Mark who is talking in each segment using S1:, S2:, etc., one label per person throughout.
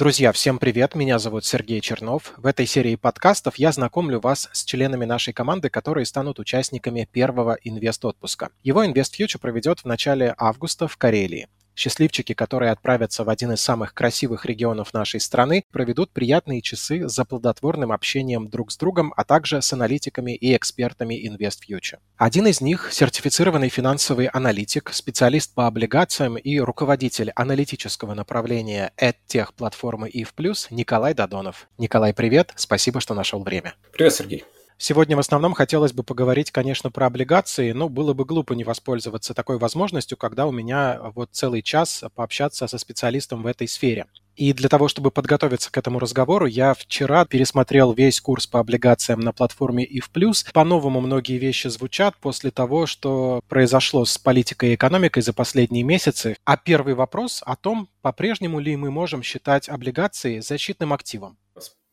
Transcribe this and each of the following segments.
S1: Друзья, всем привет! Меня зовут Сергей Чернов. В этой серии подкастов я знакомлю вас с членами нашей команды, которые станут участниками первого инвест-отпуска. Его InvestFuture проведет в начале августа в Карелии. Счастливчики, которые отправятся в один из самых красивых регионов нашей страны, проведут приятные часы за плодотворным общением друг с другом, а также с аналитиками и экспертами InvestFuture. Один из них – сертифицированный финансовый аналитик, специалист по облигациям и руководитель аналитического направления EdTech платформы IF+, Николай Додонов. Николай, привет, спасибо, что нашел время.
S2: Привет, Сергей.
S1: Сегодня в основном хотелось бы поговорить, конечно, про облигации, но было бы глупо не воспользоваться такой возможностью, когда у меня вот целый час пообщаться со специалистом в этой сфере. И для того, чтобы подготовиться к этому разговору, я вчера пересмотрел весь курс по облигациям на платформе IF+. По-новому многие вещи звучат после того, что произошло с политикой и экономикой за последние месяцы. А первый вопрос о том, по-прежнему ли мы можем считать облигации защитным активом.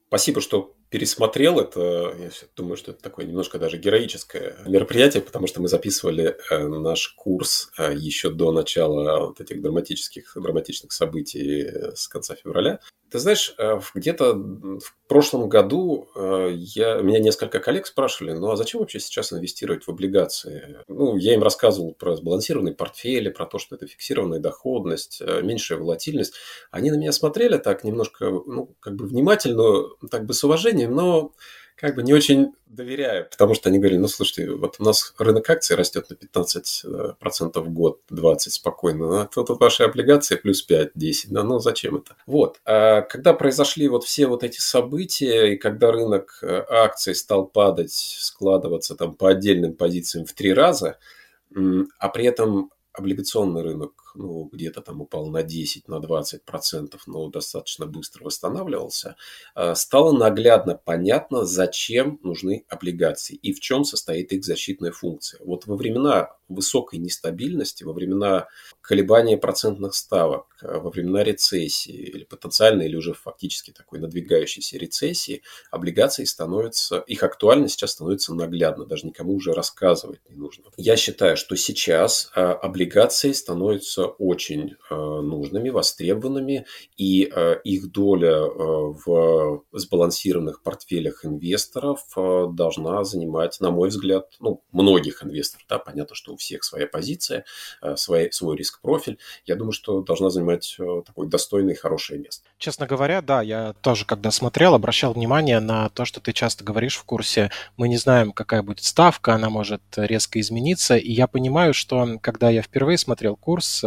S2: Спасибо, что пересмотрел это. Я думаю, что это такое немножко даже героическое мероприятие, потому что мы записывали э, наш курс э, еще до начала вот этих драматических, драматичных событий э, с конца февраля. Ты знаешь, где-то в прошлом году я, меня несколько коллег спрашивали, ну а зачем вообще сейчас инвестировать в облигации? Ну, я им рассказывал про сбалансированные портфели, про то, что это фиксированная доходность, меньшая волатильность. Они на меня смотрели так немножко, ну, как бы внимательно, так бы с уважением, предложением, но как бы не очень доверяю, потому что они говорили, ну, слушайте, вот у нас рынок акций растет на 15% в год, 20% спокойно, а тут ваши облигации плюс 5-10, да, ну, зачем это? Вот, а когда произошли вот все вот эти события, и когда рынок э, акций стал падать, складываться там по отдельным позициям в три раза, а при этом облигационный рынок ну, где-то там упал на 10, на 20 процентов, но достаточно быстро восстанавливался, а, стало наглядно понятно, зачем нужны облигации и в чем состоит их защитная функция. Вот во времена высокой нестабильности, во времена колебания процентных ставок, а, во времена рецессии или потенциальной, или уже фактически такой надвигающейся рецессии, облигации становятся, их актуальность сейчас становится наглядно, даже никому уже рассказывать не нужно. Я считаю, что сейчас а, облигации становятся очень э, нужными, востребованными, и э, их доля э, в сбалансированных портфелях инвесторов должна занимать, на мой взгляд, ну, многих инвесторов. Да, понятно, что у всех своя позиция, свой, свой риск-профиль. Я думаю, что должна занимать такое достойное и хорошее место.
S1: Честно говоря, да, я тоже, когда смотрел, обращал внимание на то, что ты часто говоришь в курсе. Мы не знаем, какая будет ставка, она может резко измениться. И я понимаю, что когда я впервые смотрел курс,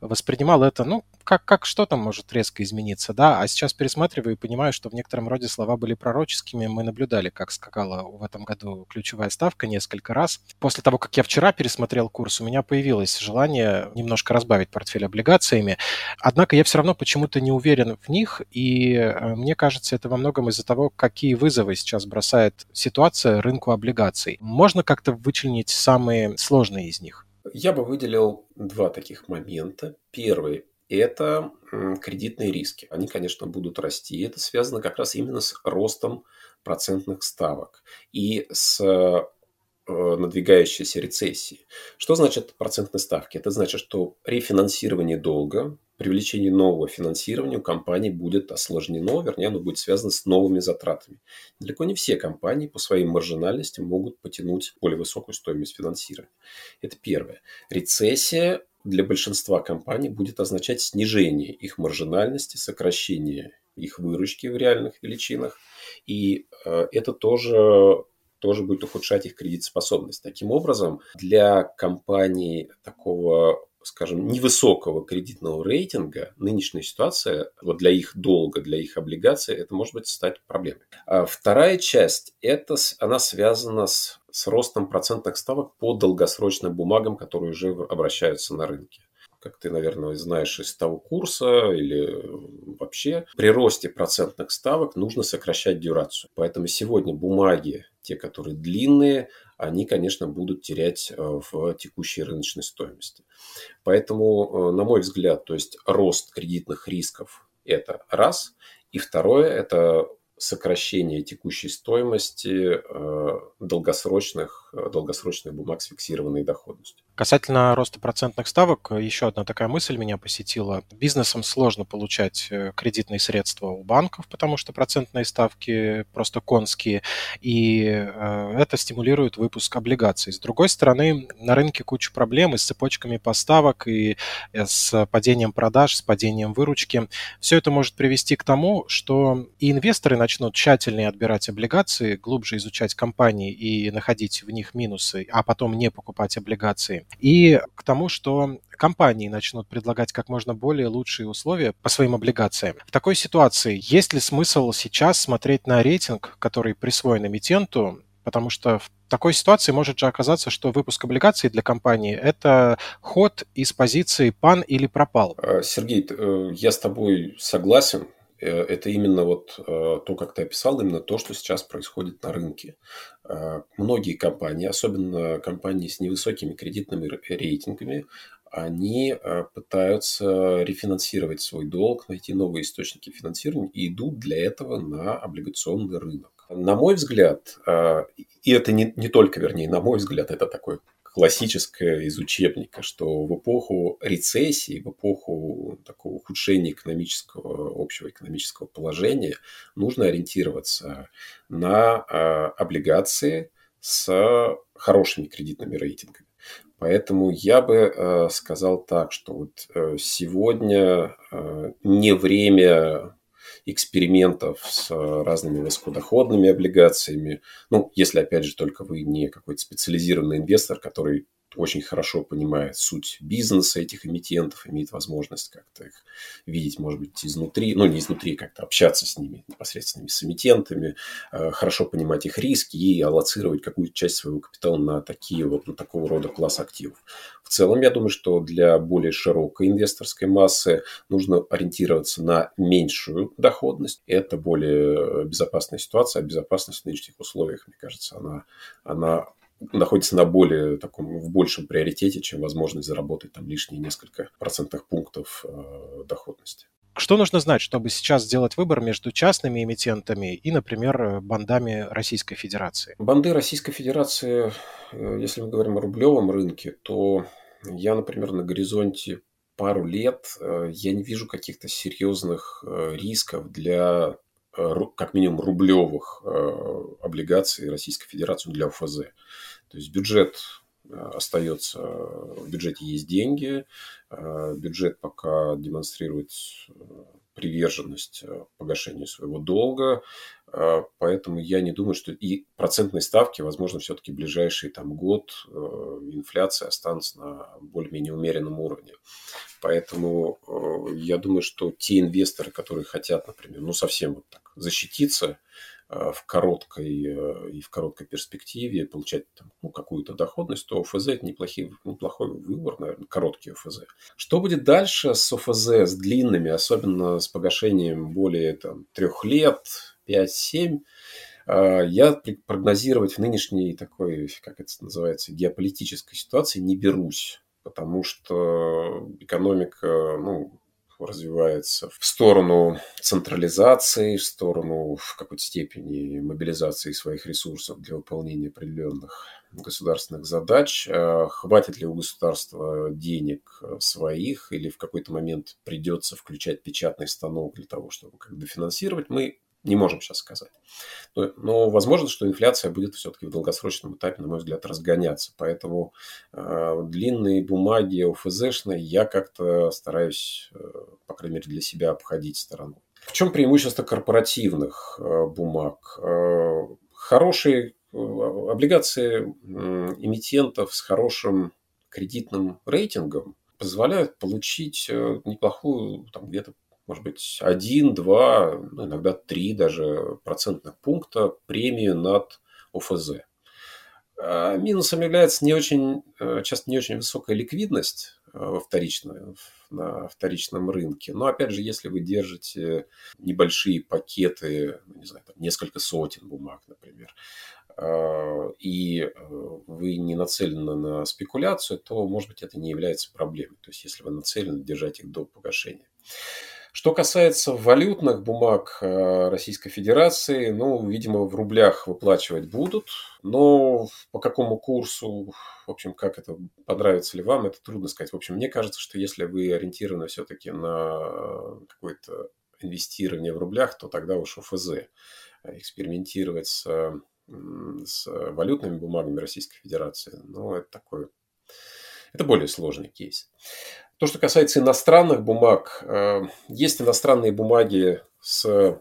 S1: воспринимал это, ну, как, как что там может резко измениться, да, а сейчас пересматриваю и понимаю, что в некотором роде слова были пророческими. Мы наблюдали, как скакала в этом году ключевая ставка несколько раз. После того, как я вчера пересмотрел курс, у меня появилось желание немножко разбавить портфель облигациями. Однако я все равно почему-то не уверен в них, и э, мне кажется, это во многом из-за того, какие вызовы сейчас бросает ситуация рынку облигаций. Можно как-то вычленить самые сложные из них?
S2: Я бы выделил два таких момента. Первый – это кредитные риски. Они, конечно, будут расти. Это связано как раз именно с ростом процентных ставок и с э, надвигающейся рецессией. Что значит процентные ставки? Это значит, что рефинансирование долга привлечение нового финансирования у компаний будет осложнено, вернее, оно будет связано с новыми затратами. Далеко не все компании по своим маржинальности могут потянуть более высокую стоимость финансирования. Это первое. Рецессия для большинства компаний будет означать снижение их маржинальности, сокращение их выручки в реальных величинах. И э, это тоже тоже будет ухудшать их кредитоспособность. Таким образом, для компаний такого скажем, невысокого кредитного рейтинга, нынешняя ситуация вот для их долга, для их облигаций, это может быть стать проблемой. А вторая часть, это, она связана с, с ростом процентных ставок по долгосрочным бумагам, которые уже обращаются на рынке как ты, наверное, знаешь из того курса или вообще, при росте процентных ставок нужно сокращать дюрацию. Поэтому сегодня бумаги, те, которые длинные, они, конечно, будут терять э, в текущей рыночной стоимости. Поэтому, э, на мой взгляд, то есть рост кредитных рисков – это раз. И второе – это сокращение текущей стоимости э, долгосрочных, долгосрочных бумаг с фиксированной доходностью.
S1: Касательно роста процентных ставок, еще одна такая мысль меня посетила. Бизнесам сложно получать э, кредитные средства у банков, потому что процентные ставки просто конские, и э, это стимулирует выпуск облигаций. С другой стороны, на рынке куча проблем и с цепочками поставок, и э, с падением продаж, с падением выручки. Все это может привести к тому, что и инвесторы начнут тщательнее отбирать облигации, глубже изучать компании и находить в них минусы, а потом не покупать облигации и к тому, что компании начнут предлагать как можно более лучшие условия по своим облигациям. В такой ситуации есть ли смысл сейчас смотреть на рейтинг, который присвоен эмитенту, потому что в такой ситуации может же оказаться, что выпуск облигаций для компании – это ход из позиции «пан» или «пропал».
S2: Э, Сергей, э, я с тобой согласен. Э, это именно вот э, то, как ты описал, именно то, что сейчас происходит на рынке. Э, многие компании, особенно компании с невысокими кредитными рейтингами, они пытаются рефинансировать свой долг, найти новые источники финансирования и идут для этого на облигационный рынок. На мой взгляд, и это не, не только, вернее, на мой взгляд, это такой классическое из учебника, что в эпоху рецессии, в эпоху такого ухудшения экономического, общего экономического положения нужно ориентироваться на а, облигации с хорошими кредитными рейтингами. Поэтому я бы э, сказал так, что вот э, сегодня э, не время экспериментов с э, разными высокодоходными облигациями. Ну, если, опять же, только вы не какой-то специализированный инвестор, который очень хорошо понимает суть бизнеса этих эмитентов, имеет возможность как-то их видеть, может быть, изнутри, ну, не изнутри, как-то общаться с ними, непосредственно с эмитентами, э, хорошо понимать их риски и аллоцировать какую-то часть своего капитала на такие вот, на такого рода класс активов. В целом, я думаю, что для более широкой инвесторской массы нужно ориентироваться на меньшую доходность. Это более безопасная ситуация, а безопасность в нынешних условиях, мне кажется, она, она находится на более таком, в большем приоритете, чем возможность заработать там лишние несколько процентных пунктов э, доходности.
S1: Что нужно знать, чтобы сейчас сделать выбор между частными эмитентами и, например, бандами Российской Федерации?
S2: Банды Российской Федерации, э, если мы говорим о рублевом рынке, то я, например, на горизонте пару лет э, я не вижу каких-то серьезных э, рисков для как минимум рублевых облигаций Российской Федерации для УФЗ. То есть бюджет э, остается, в бюджете есть деньги, э, бюджет пока демонстрирует э, приверженность погашению своего долга, поэтому я не думаю, что и процентные ставки, возможно, все-таки ближайший там год инфляция останутся на более-менее умеренном уровне. Поэтому я думаю, что те инвесторы, которые хотят, например, ну совсем вот так защититься, в короткой э, и в короткой перспективе получать там, ну, какую-то доходность, то ОФЗ это неплохой, неплохой выбор, наверное, короткий ОФЗ. Что будет дальше с ОФЗ, с длинными, особенно с погашением более там, трех лет, 5-7, э, я прогнозировать в нынешней такой, как это называется, геополитической ситуации не берусь, потому что экономика, ну, развивается в сторону централизации, в сторону в какой-то степени мобилизации своих ресурсов для выполнения определенных государственных задач. А хватит ли у государства денег своих или в какой-то момент придется включать печатный станок для того, чтобы как дофинансировать, мы не можем сейчас сказать. Но, но возможно, что инфляция будет все-таки в долгосрочном этапе, на мой взгляд, разгоняться. Поэтому э, длинные бумаги ОФЗшные я как-то стараюсь, э, по крайней мере, для себя обходить стороной. В чем преимущество корпоративных э, бумаг? Э, хорошие э, облигации э, эмитентов с хорошим кредитным рейтингом позволяют получить э, неплохую, там где-то может быть, один, два, ну, иногда три даже процентных пункта премию над ОФЗ. А минусом является не очень, э, часто не очень высокая ликвидность э, во вторичном, на вторичном рынке. Но опять же, если вы держите небольшие пакеты, ну, не знаю, там несколько сотен бумаг, например, э, и вы не нацелены на спекуляцию, то, может быть, это не является проблемой. То есть, если вы нацелены держать их до погашения. Что касается валютных бумаг э, Российской Федерации, ну, видимо, в рублях выплачивать будут, но по какому курсу, в общем, как это, понравится ли вам, это трудно сказать. В общем, мне кажется, что если вы ориентированы все-таки на какое-то инвестирование в рублях, то тогда уж ОФЗ. Экспериментировать с, с валютными бумагами Российской Федерации, ну, это такой, это более сложный кейс. То, что касается иностранных бумаг, э, есть иностранные бумаги с,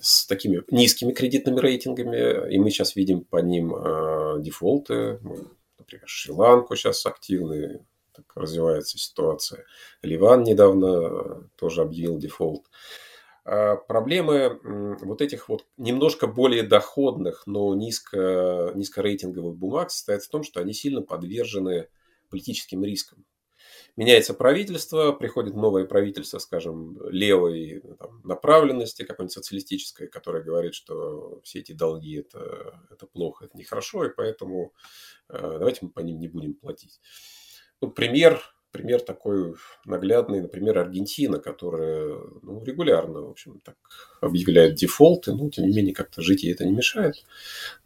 S2: с такими низкими кредитными рейтингами, и мы сейчас видим по ним э, дефолты. Например, Шри-Ланку сейчас активны, так развивается ситуация. Ливан недавно тоже объявил дефолт. Проблемы вот этих вот немножко более доходных, но низко, низкорейтинговых бумаг состоят в том, что они сильно подвержены политическим рискам меняется правительство, приходит новое правительство, скажем, левой там, направленности, какой-нибудь социалистической, которое говорит, что все эти долги это, это плохо, это нехорошо, и поэтому э, давайте мы по ним не будем платить. Ну, пример, пример такой наглядный, например, Аргентина, которая ну, регулярно, в общем, так объявляет дефолты, но тем не менее как-то жить ей это не мешает,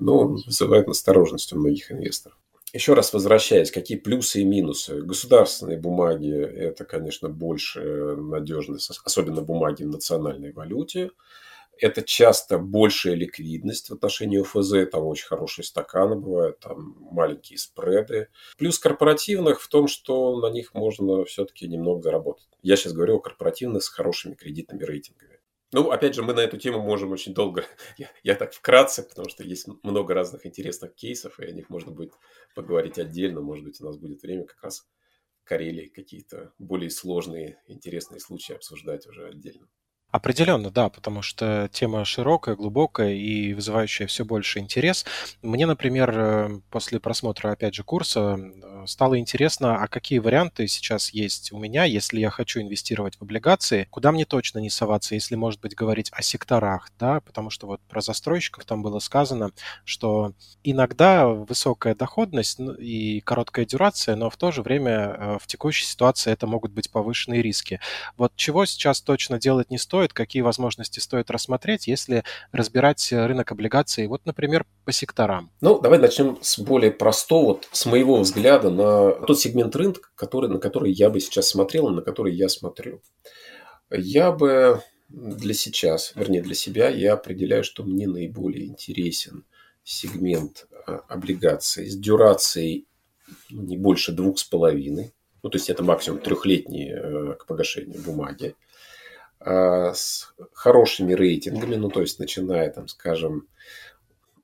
S2: но вызывает настороженность у многих инвесторов еще раз возвращаясь, какие плюсы и минусы? Государственные бумаги – это, конечно, больше надежность, особенно бумаги в национальной валюте. Это часто большая ликвидность в отношении ОФЗ, там очень хорошие стаканы бывают, там маленькие спреды. Плюс корпоративных в том, что на них можно все-таки немного заработать. Я сейчас говорю о корпоративных с хорошими кредитными рейтингами. Ну, опять же, мы на эту тему можем очень долго, я, я так вкратце, потому что есть много разных интересных кейсов, и о них можно будет поговорить отдельно. Может быть, у нас будет время как раз в Карелии какие-то более сложные, интересные случаи обсуждать уже отдельно.
S1: Определенно, да, потому что тема широкая, глубокая и вызывающая все больше интерес. Мне, например, э, после просмотра, опять же, курса стало интересно, а какие варианты сейчас есть у меня, если я хочу инвестировать в облигации, куда мне точно не соваться, если, может быть, говорить о секторах, да, потому что вот про застройщиков там было сказано, что иногда высокая доходность ну, и короткая дюрация, но в то же время э, в текущей ситуации это могут быть повышенные риски. Вот чего сейчас точно делать не стоит, какие возможности стоит рассмотреть, если разбирать рынок облигаций, вот, например, по секторам?
S2: Ну, давай начнем с более простого, вот, с моего взгляда на тот сегмент рынка, который, на который я бы сейчас смотрел, на который я смотрю. Я бы для сейчас, вернее для себя, я определяю, что мне наиболее интересен сегмент а, облигаций с дюрацией ну, не больше двух с половиной, ну, то есть это максимум трехлетние э, к погашению бумаги. А, с хорошими рейтингами, ну, то есть начиная, там, скажем,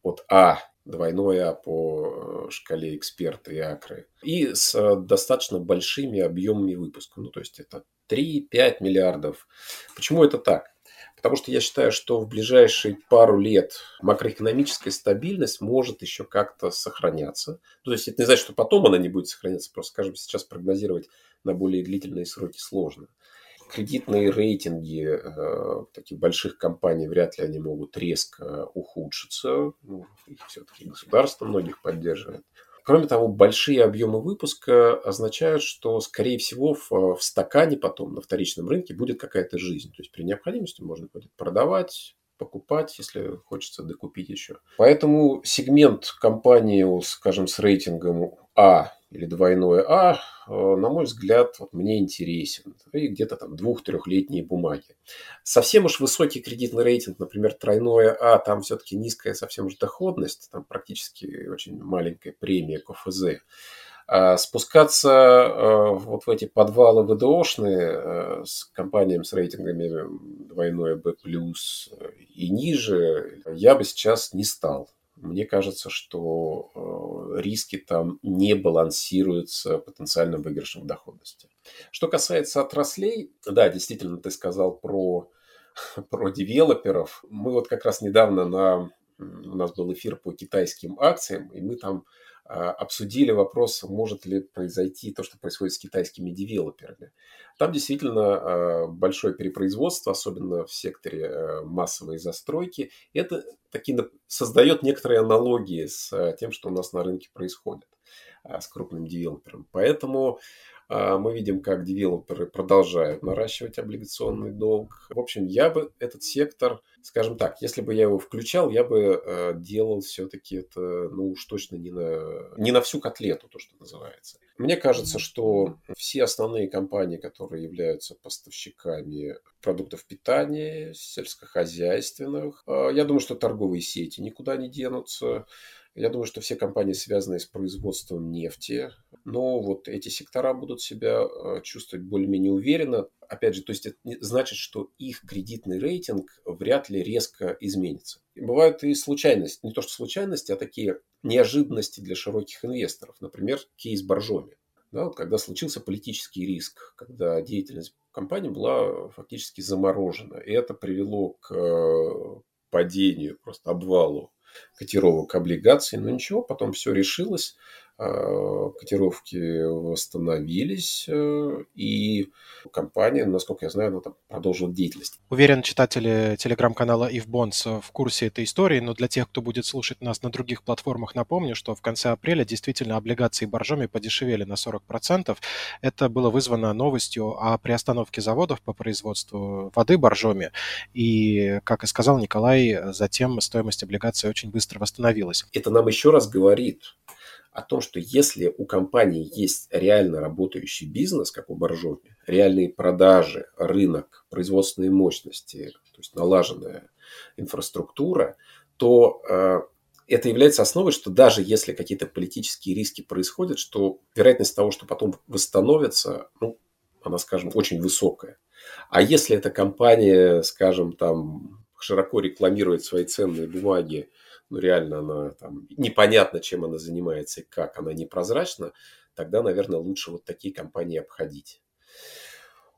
S2: от А, двойное по э, шкале эксперта и акры, и с э, достаточно большими объемами выпуска, ну, то есть это 3-5 миллиардов. Почему это так? Потому что я считаю, что в ближайшие пару лет макроэкономическая стабильность может еще как-то сохраняться. Ну, то есть это не значит, что потом она не будет сохраняться, просто, скажем, сейчас прогнозировать на более длительные сроки сложно кредитные рейтинги э, таких больших компаний вряд ли они могут резко ухудшиться. Ну, их все-таки государство многих поддерживает. Кроме того, большие объемы выпуска означают, что, скорее всего, в, в стакане потом на вторичном рынке будет какая-то жизнь. То есть при необходимости можно будет продавать, покупать, если хочется докупить еще. Поэтому сегмент компании, скажем, с рейтингом А или двойное А, э, на мой взгляд, вот мне интересен. И где-то там двух-трехлетние бумаги. Совсем уж высокий кредитный рейтинг, например, тройное А, там все-таки низкая совсем уж доходность, там практически очень маленькая премия к ОФЗ. А спускаться э, вот в эти подвалы ВДОшные э, с компаниями с рейтингами двойное B+, и ниже я бы сейчас не стал мне кажется, что э, риски там не балансируются потенциальным выигрышем доходности. Что касается отраслей, да, действительно, ты сказал про, про девелоперов. Мы вот как раз недавно на... У нас был эфир по китайским акциям, и мы там обсудили вопрос, может ли произойти то, что происходит с китайскими девелоперами. Там действительно а, большое перепроизводство, особенно в секторе а, массовой застройки. Это таки создает некоторые аналогии с тем, что у нас на рынке происходит с крупным девелопером. Поэтому А, мы видим, как девелоперы продолжают наращивать облигационный долг. В общем, я бы этот сектор, скажем так, если бы я его включал, я бы э, делал все-таки это, ну уж точно не на, не на всю котлету, то, что называется. Мне кажется, что все основные компании, которые являются поставщиками продуктов питания, сельскохозяйственных, а, я думаю, что торговые сети никуда не денутся. Я думаю, что все компании, связанные с производством нефти, но вот эти сектора будут себя э, чувствовать более-менее уверенно. Опять же, то есть это значит, что их кредитный рейтинг вряд ли резко изменится. И бывают и случайности, не то что случайности, а такие неожиданности для широких инвесторов. Например, кейс Боржоми. Да, вот когда случился политический риск, когда деятельность компании была фактически заморожена. И это привело к э, падению, просто обвалу котировок облигаций, но ничего, потом все решилось. А, котировки восстановились, э, и компания, насколько я знаю, она там продолжила деятельность.
S1: Уверен, читатели телеграм-канала If Bonds в курсе этой истории, но для тех, кто будет слушать нас на других платформах, напомню, что в конце апреля действительно облигации боржоми подешевели на 40%. Это было вызвано новостью о приостановке заводов по производству воды боржоми, и, как и сказал Николай, затем стоимость облигаций очень быстро восстановилась.
S2: Это нам еще раз говорит, о том, что если у компании есть реально работающий бизнес, как у Боржоми, реальные продажи, рынок, производственные мощности, то есть налаженная инфраструктура, то э, это является основой, что даже если какие-то политические риски происходят, что вероятность того, что потом восстановится, ну, она, скажем, очень высокая. А если эта компания, скажем, там широко рекламирует свои ценные бумаги, ну, реально она там непонятно, чем она занимается и как, она непрозрачна, тогда, наверное, лучше вот такие компании обходить.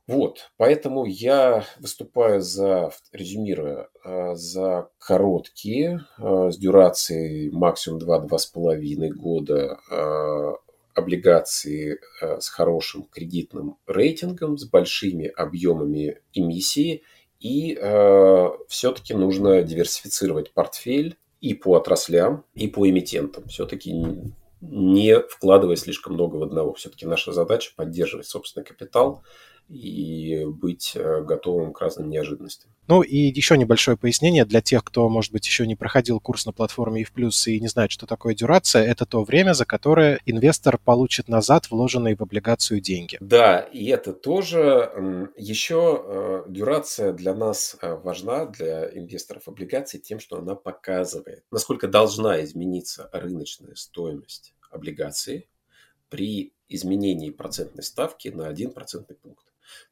S2: Вот, поэтому я выступаю за, резюмируя, а, за короткие, а, с дюрацией максимум 2-2,5 года а, облигации с хорошим кредитным рейтингом, с большими объемами эмиссии. И все-таки нужно диверсифицировать портфель и по отраслям, и по эмитентам. Все-таки не вкладывая слишком много в одного. Все-таки наша задача поддерживать собственный капитал и быть э, готовым к разным неожиданностям.
S1: Ну и еще небольшое пояснение для тех, кто, может быть, еще не проходил курс на платформе EF Plus и не знает, что такое дюрация. Это то время, за которое инвестор получит назад вложенные в облигацию деньги.
S2: Да, и это тоже еще э, дюрация для нас э, важна, для инвесторов облигаций, тем, что она показывает, насколько должна измениться рыночная стоимость облигаций при изменении процентной ставки на 1 процентный пункт.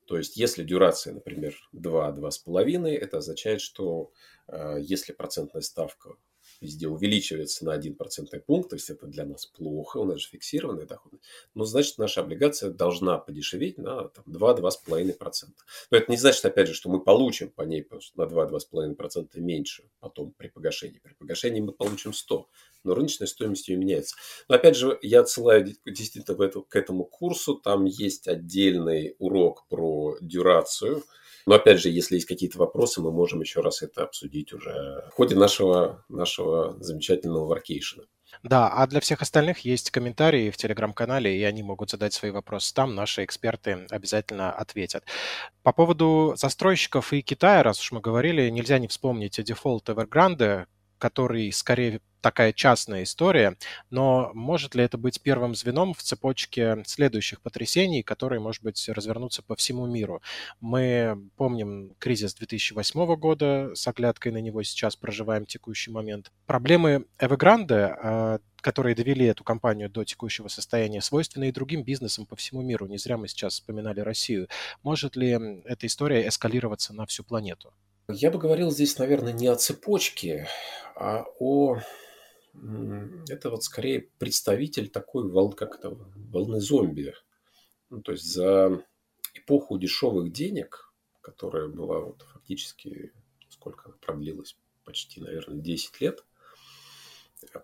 S2: То есть, если дюрация, например, 2-2,5, это означает, что э, если процентная ставка везде увеличивается на 1 процентный пункт, то есть это для нас плохо, у нас же фиксированная доходность, но значит наша облигация должна подешеветь на 2-2,5%. Но это не значит, опять же, что мы получим по ней на 2-2,5% меньше потом при погашении. При погашении мы получим 100, но рыночная стоимость ее меняется. Но опять же, я отсылаю действительно к этому курсу, там есть отдельный урок про дюрацию, но опять же, если есть какие-то вопросы, мы можем еще раз это обсудить уже в ходе нашего, нашего замечательного варкейшена.
S1: Да, а для всех остальных есть комментарии в телеграм-канале, и они могут задать свои вопросы там. Наши эксперты обязательно ответят. По поводу застройщиков и Китая, раз уж мы говорили, нельзя не вспомнить дефолт Evergrande, который скорее такая частная история, но может ли это быть первым звеном в цепочке следующих потрясений, которые, может быть, развернутся по всему миру? Мы помним кризис 2008 года, с оглядкой на него сейчас проживаем текущий момент. Проблемы Evergrande, а, которые довели эту компанию до текущего состояния, свойственны и другим бизнесам по всему миру. Не зря мы сейчас вспоминали Россию. Может ли эта история эскалироваться на всю планету?
S2: Я бы говорил здесь, наверное, не о цепочке, а о это вот скорее представитель такой волн, как это, волны зомби. Ну, то есть за эпоху дешевых денег, которая была вот фактически, сколько она продлилась, почти, наверное, 10 лет,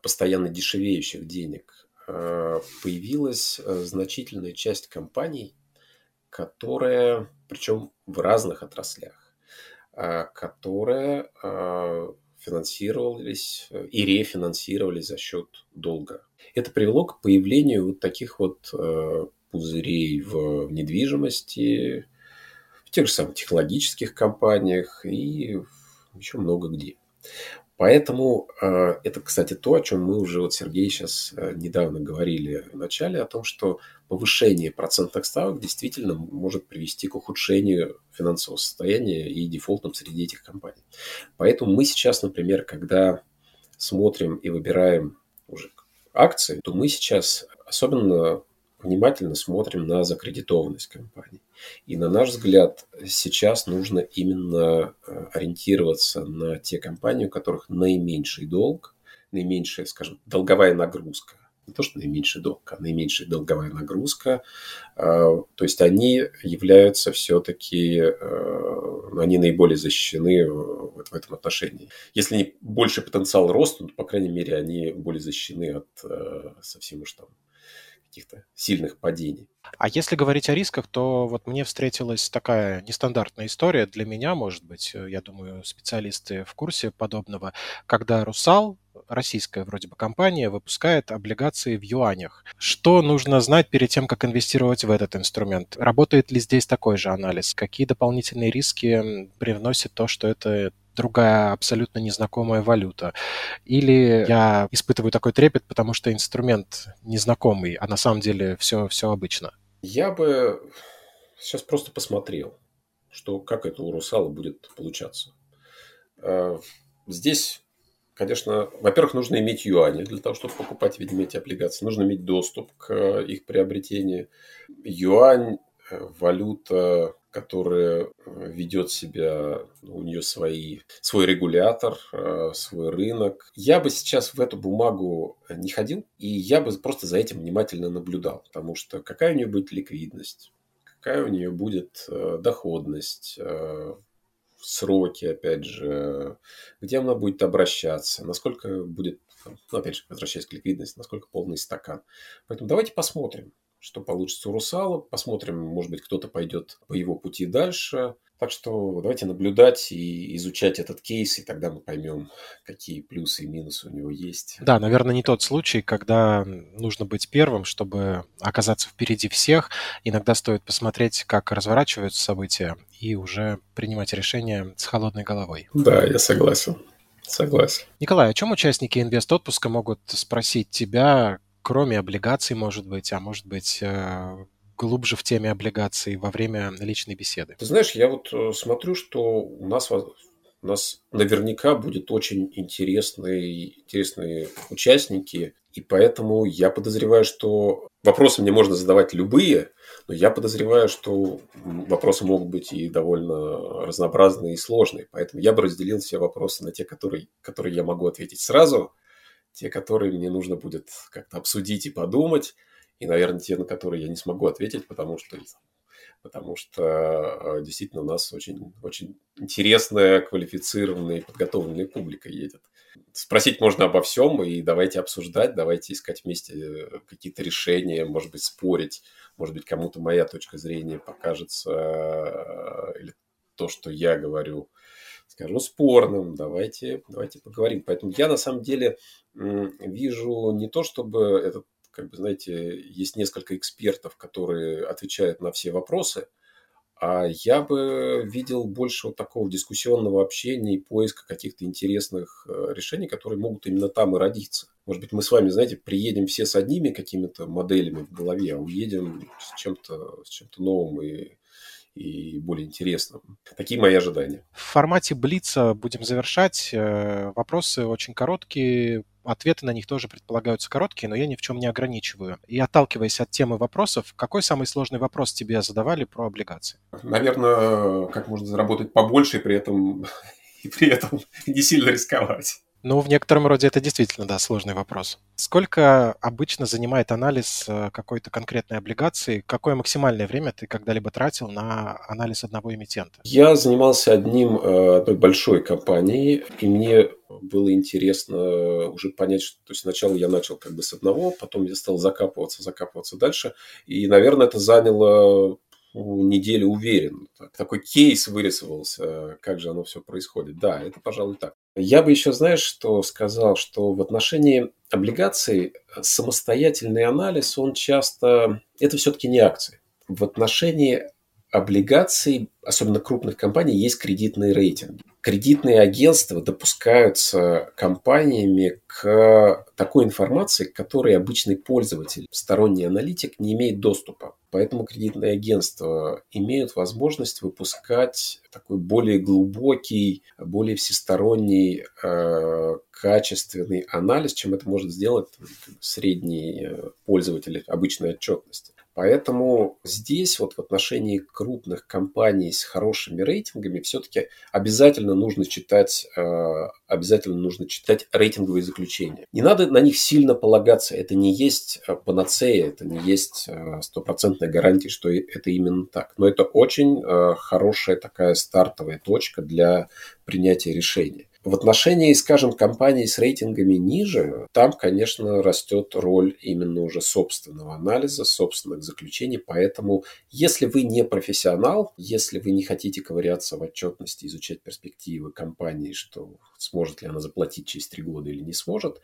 S2: постоянно дешевеющих денег, э, появилась э, значительная часть компаний, которая, причем в разных отраслях, э, которая финансировались э, и рефинансировались за счет долга. Это привело к появлению вот таких вот э, пузырей в недвижимости, в тех же самых технологических компаниях и еще много где. Поэтому э, это, кстати, то, о чем мы уже, вот Сергей сейчас э, недавно говорили в начале, о том, что повышение процентных ставок действительно может привести к ухудшению финансового состояния и дефолтам среди этих компаний. Поэтому мы сейчас, например, когда смотрим и выбираем уже акции, то мы сейчас особенно внимательно смотрим на закредитованность компании. И на наш взгляд, сейчас нужно именно э, ориентироваться на те компании, у которых наименьший долг, наименьшая, скажем, долговая нагрузка. Не то, что наименьший долг, а наименьшая долговая нагрузка. Э, то есть они являются все-таки, э, они наиболее защищены в этом отношении. Если не больше потенциал роста, то, по крайней мере, они более защищены от совсем уж там каких-то сильных падений.
S1: А если говорить о рисках, то вот мне встретилась такая нестандартная история для меня, может быть, э, я думаю, специалисты в курсе подобного, когда «Русал», российская вроде бы компания, выпускает облигации в юанях. Что нужно знать перед тем, как инвестировать в этот инструмент? Работает ли здесь такой же анализ? Какие дополнительные риски привносит то, что это другая абсолютно незнакомая валюта. Или я испытываю такой трепет, потому что инструмент незнакомый, а на самом деле все, все обычно.
S2: Я бы сейчас просто посмотрел, что как это у Русала будет получаться. Э, здесь, конечно, во-первых, нужно иметь юани для того, чтобы покупать, видимо, эти облигации. Нужно иметь доступ к их приобретению. Юань э, – валюта которая э, ведет себя, у нее свои, свой регулятор, э, свой рынок. Я бы сейчас в эту бумагу не ходил, и я бы просто за этим внимательно наблюдал, потому что какая у нее будет ликвидность, какая у нее будет э, доходность, сроки, опять же, где она будет обращаться, насколько будет, ну, опять же, возвращаясь к ликвидности, насколько полный стакан. Поэтому давайте посмотрим что получится у Русала. Посмотрим, может быть, кто-то пойдет по его пути дальше. Так что давайте наблюдать и изучать этот кейс, и тогда мы поймем, какие плюсы и минусы у него есть.
S1: Да, наверное, не тот случай, когда нужно быть первым, чтобы оказаться впереди всех. Иногда стоит посмотреть, как разворачиваются события, и уже принимать решения с холодной головой.
S2: Да, я согласен. Согласен.
S1: Николай, о чем участники инвест-отпуска могут спросить тебя, кроме облигаций, может быть, а может быть, э, глубже в теме облигаций во время личной беседы?
S2: Ты знаешь, я вот э, смотрю, что у нас, у нас наверняка будет очень интересные, интересные участники, и поэтому я подозреваю, что вопросы мне можно задавать любые, но я подозреваю, что вопросы могут быть и довольно разнообразные и сложные. Поэтому я бы разделил все вопросы на те, которые, которые я могу ответить сразу, те, которые мне нужно будет как-то обсудить и подумать, и, наверное, те, на которые я не смогу ответить, потому что потому что э, действительно у нас очень, очень интересная, квалифицированная и подготовленная публика едет. Спросить можно обо всем, и давайте обсуждать, давайте искать вместе э, какие-то решения, может быть, спорить, может быть, кому-то моя точка зрения покажется, э, или то, что я говорю, скажем, спорным, давайте, давайте поговорим. Поэтому я на самом деле вижу не то, чтобы этот, как бы, знаете, есть несколько экспертов, которые отвечают на все вопросы, а я бы видел больше вот такого дискуссионного общения и поиска каких-то интересных э, решений, которые могут именно там и родиться. Может быть, мы с вами, знаете, приедем все с одними какими-то моделями в голове, а уедем с чем-то с чем-то новым и и более интересным. Такие мои ожидания.
S1: В формате Блица будем завершать. Э, вопросы очень короткие, ответы на них тоже предполагаются короткие, но я ни в чем не ограничиваю. И отталкиваясь от темы вопросов, какой самый сложный вопрос тебе задавали про облигации?
S2: Наверное, как можно заработать побольше и при этом, и при этом не сильно рисковать.
S1: Ну, в некотором роде это действительно, да, сложный вопрос. Сколько обычно занимает анализ э, какой-то конкретной облигации? Какое максимальное время ты когда-либо тратил на анализ одного эмитента?
S2: Я занимался одним, э, одной большой компанией, и мне было интересно уже понять, что то есть сначала я начал как бы с одного, потом я стал закапываться, закапываться дальше. И, наверное, это заняло неделю уверен. Такой кейс вырисовался, как же оно все происходит. Да, это, пожалуй, так. Я бы еще, знаешь, что сказал, что в отношении облигаций самостоятельный анализ, он часто... Это все-таки не акции. В отношении облигаций, особенно крупных компаний, есть кредитные рейтинги. Кредитные агентства допускаются компаниями к такой информации, к которой обычный пользователь, сторонний аналитик не имеет доступа. Поэтому кредитные агентства имеют возможность выпускать такой более глубокий, более всесторонний, э, качественный анализ, чем это может сделать средний э, пользователь обычной отчетности. Поэтому здесь вот в отношении крупных компаний с хорошими рейтингами все-таки обязательно нужно читать, э, обязательно нужно читать рейтинговые заключения. Не надо на них сильно полагаться. Это не есть э, панацея, это не есть э, стопроцентная гарантия, что это именно так. Но это очень хорошая такая стартовая точка для принятия решения. В отношении, скажем, компаний с рейтингами ниже, там, конечно, растет роль именно уже собственного анализа, собственных заключений. Поэтому, если вы не профессионал, если вы не хотите ковыряться в отчетности, изучать перспективы компании, что сможет ли она заплатить через три года или не сможет,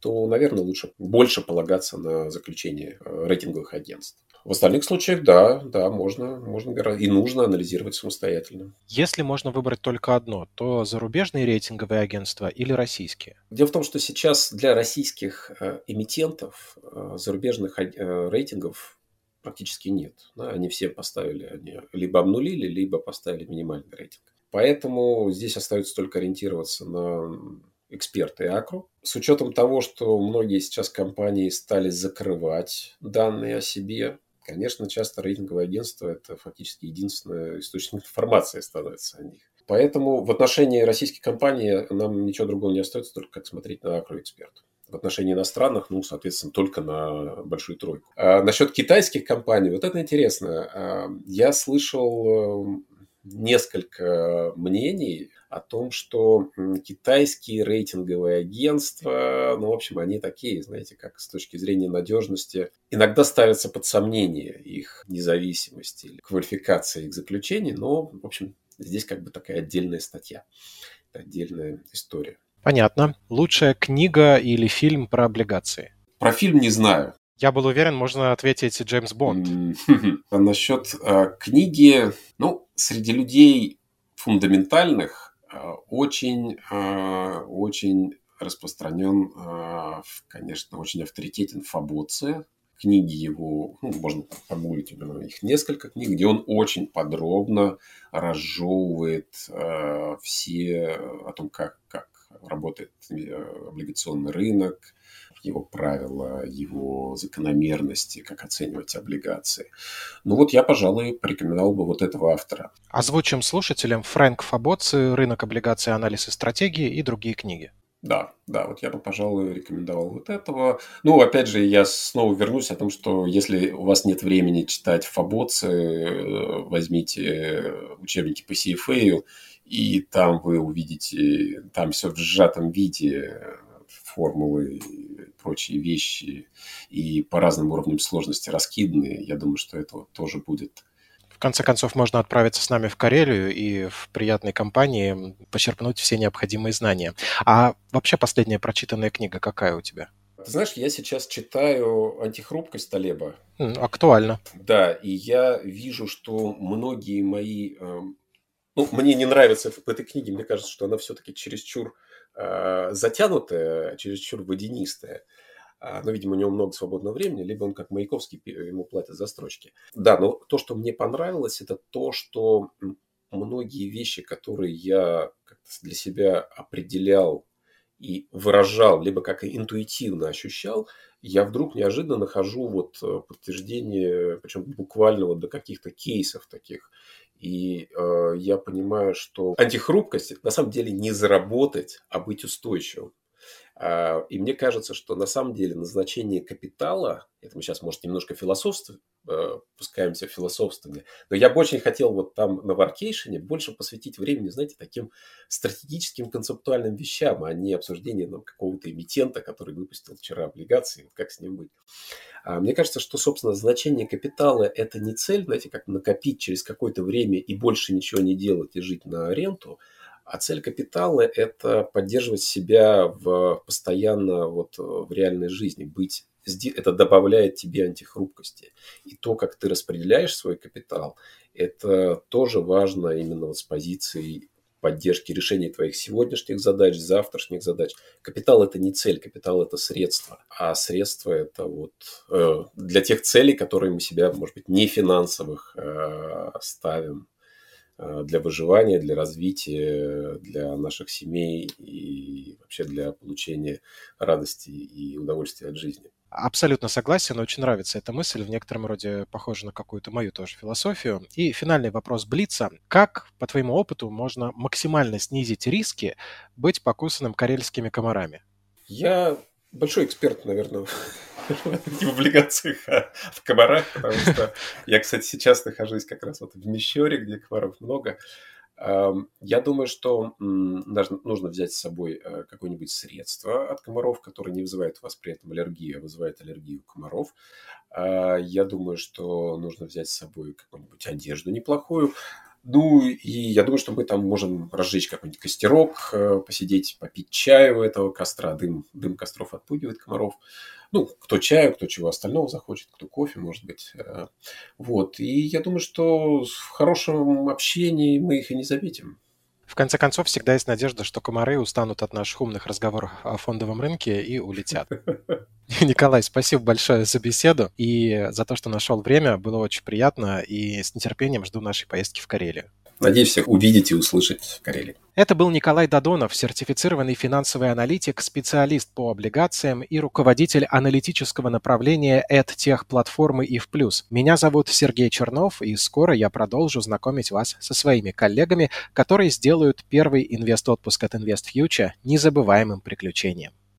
S2: то, наверное, лучше больше полагаться на заключение э, рейтинговых агентств. В остальных случаях, да, да, можно, можно и нужно анализировать самостоятельно.
S1: Если можно выбрать только одно, то зарубежные рейтинговые агентства или российские?
S2: Дело в том, что сейчас для российских э, эмитентов э, зарубежных рейтингов практически нет. Они все поставили, они либо обнулили, либо поставили минимальный рейтинг. Поэтому здесь остается только ориентироваться на эксперты Акру. С учетом того, что многие сейчас компании стали закрывать данные о себе, Конечно, часто рейтинговое агентство – это фактически единственный источник информации становится о них. Поэтому в отношении российских компаний нам ничего другого не остается, только как смотреть на акроэксперт. В отношении иностранных, ну, соответственно, только на большую тройку. А насчет китайских компаний, вот это интересно. А, я слышал э, несколько мнений о том, что китайские рейтинговые агентства, ну, в общем, они такие, знаете, как с точки зрения надежности, иногда ставятся под сомнение их независимости или квалификации их заключений, но, в общем, здесь как бы такая отдельная статья, отдельная история.
S1: Понятно. Лучшая книга или фильм про облигации?
S2: Про фильм не знаю.
S1: Я был уверен, можно ответить Джеймс Бонд.
S2: А насчет э, книги, ну, среди людей фундаментальных Э, очень, э, очень распространен, э, конечно, очень авторитетен Фабоция. Книги его, ну, можно погуглить, их несколько книг, где он очень подробно разжевывает все о том, как, как работает облигационный рынок, его правила, его закономерности, как оценивать облигации. Ну вот я, пожалуй, порекомендовал бы вот этого автора.
S1: Озвучим слушателям Фрэнк Фабоци «Рынок облигаций. Анализ и стратегии» и другие книги.
S2: Да, да, вот я бы, пожалуй, рекомендовал вот этого. Ну, опять же, я снова вернусь о том, что если у вас нет времени читать Фабоцы, э, возьмите учебники по CFA, и там вы увидите, там все в сжатом виде, формулы и прочие вещи, и по разным уровням сложности раскиданы, я думаю, что это тоже будет
S1: в конце концов, можно отправиться с нами в Карелию и в приятной компании почерпнуть все необходимые знания. А вообще последняя прочитанная книга какая у тебя?
S2: Ты знаешь, я сейчас читаю «Антихрупкость Талеба».
S1: Актуально.
S2: Да, и я вижу, что многие мои... Эм, ну, мне не нравится в этой книге, мне кажется, что она все-таки чересчур Э, затянутая, чересчур водянистая. А, но, видимо, у него много свободного времени, либо он как Маяковский, ему платят за строчки. Да, но то, что мне понравилось, это то, что многие вещи, которые я для себя определял и выражал, либо как интуитивно ощущал, я вдруг неожиданно нахожу вот э, подтверждение, причем буквально вот до каких-то кейсов таких. И э, я понимаю, что антихрупкость на самом деле не заработать, а быть устойчивым. А, и мне кажется, что на самом деле назначение капитала, это мы сейчас, может, немножко философствуем, э, пускаемся в философствование, но я бы очень хотел вот там на варкейшене больше посвятить времени, знаете, таким стратегическим концептуальным вещам, а не обсуждению нам какого-то эмитента, который выпустил вчера облигации, как с ним быть. А мне кажется, что, собственно, значение капитала – это не цель, знаете, как накопить через какое-то время и больше ничего не делать и жить на аренду – а цель капитала – это поддерживать себя в, постоянно вот, в реальной жизни, быть это добавляет тебе антихрупкости. И то, как ты распределяешь свой капитал, это тоже важно именно вот с позиции поддержки решения твоих сегодняшних задач, завтрашних задач. Капитал это не цель, капитал это средство, а средство это вот э, для тех целей, которые мы себя, может быть, не финансовых э, ставим для выживания, для развития, для наших семей и вообще для получения радости и удовольствия от жизни.
S1: Абсолютно согласен, очень нравится эта мысль, в некотором роде похожа на какую-то мою тоже философию. И финальный вопрос Блица. Как, по твоему опыту, можно максимально снизить риски быть покусанным карельскими комарами?
S2: Я большой эксперт, наверное, не в облигациях, а в комарах, потому что я, кстати, сейчас нахожусь как раз вот в Мещере, где комаров много. Я думаю, что нужно взять с собой э, какое-нибудь средство от комаров, которое не вызывает у вас при этом аллергию, а вызывает аллергию комаров. А, я думаю, что нужно взять с собой какую-нибудь одежду неплохую. Ну, и я думаю, что мы там можем разжечь какой-нибудь костерок, э, посидеть, попить чаю у этого костра. Дым, дым костров отпугивает комаров. Ну, кто чаю, кто чего остального захочет, кто кофе, может быть. Э, вот. И я думаю, что в хорошем общении мы их и не заметим.
S1: В конце концов, всегда есть надежда, что комары устанут от наших умных разговоров о фондовом рынке и улетят. Николай, спасибо большое за беседу и за то, что нашел время. Было очень приятно и с нетерпением жду нашей поездки в Карелию.
S2: Надеюсь, всех увидеть и услышать в Карелии.
S1: Это был Николай Дадонов, сертифицированный финансовый аналитик, специалист по облигациям и руководитель аналитического направления EdTech платформы IF+. Меня зовут Сергей Чернов, и скоро я продолжу знакомить вас со своими коллегами, которые сделают первый инвест-отпуск от InvestFuture незабываемым приключением.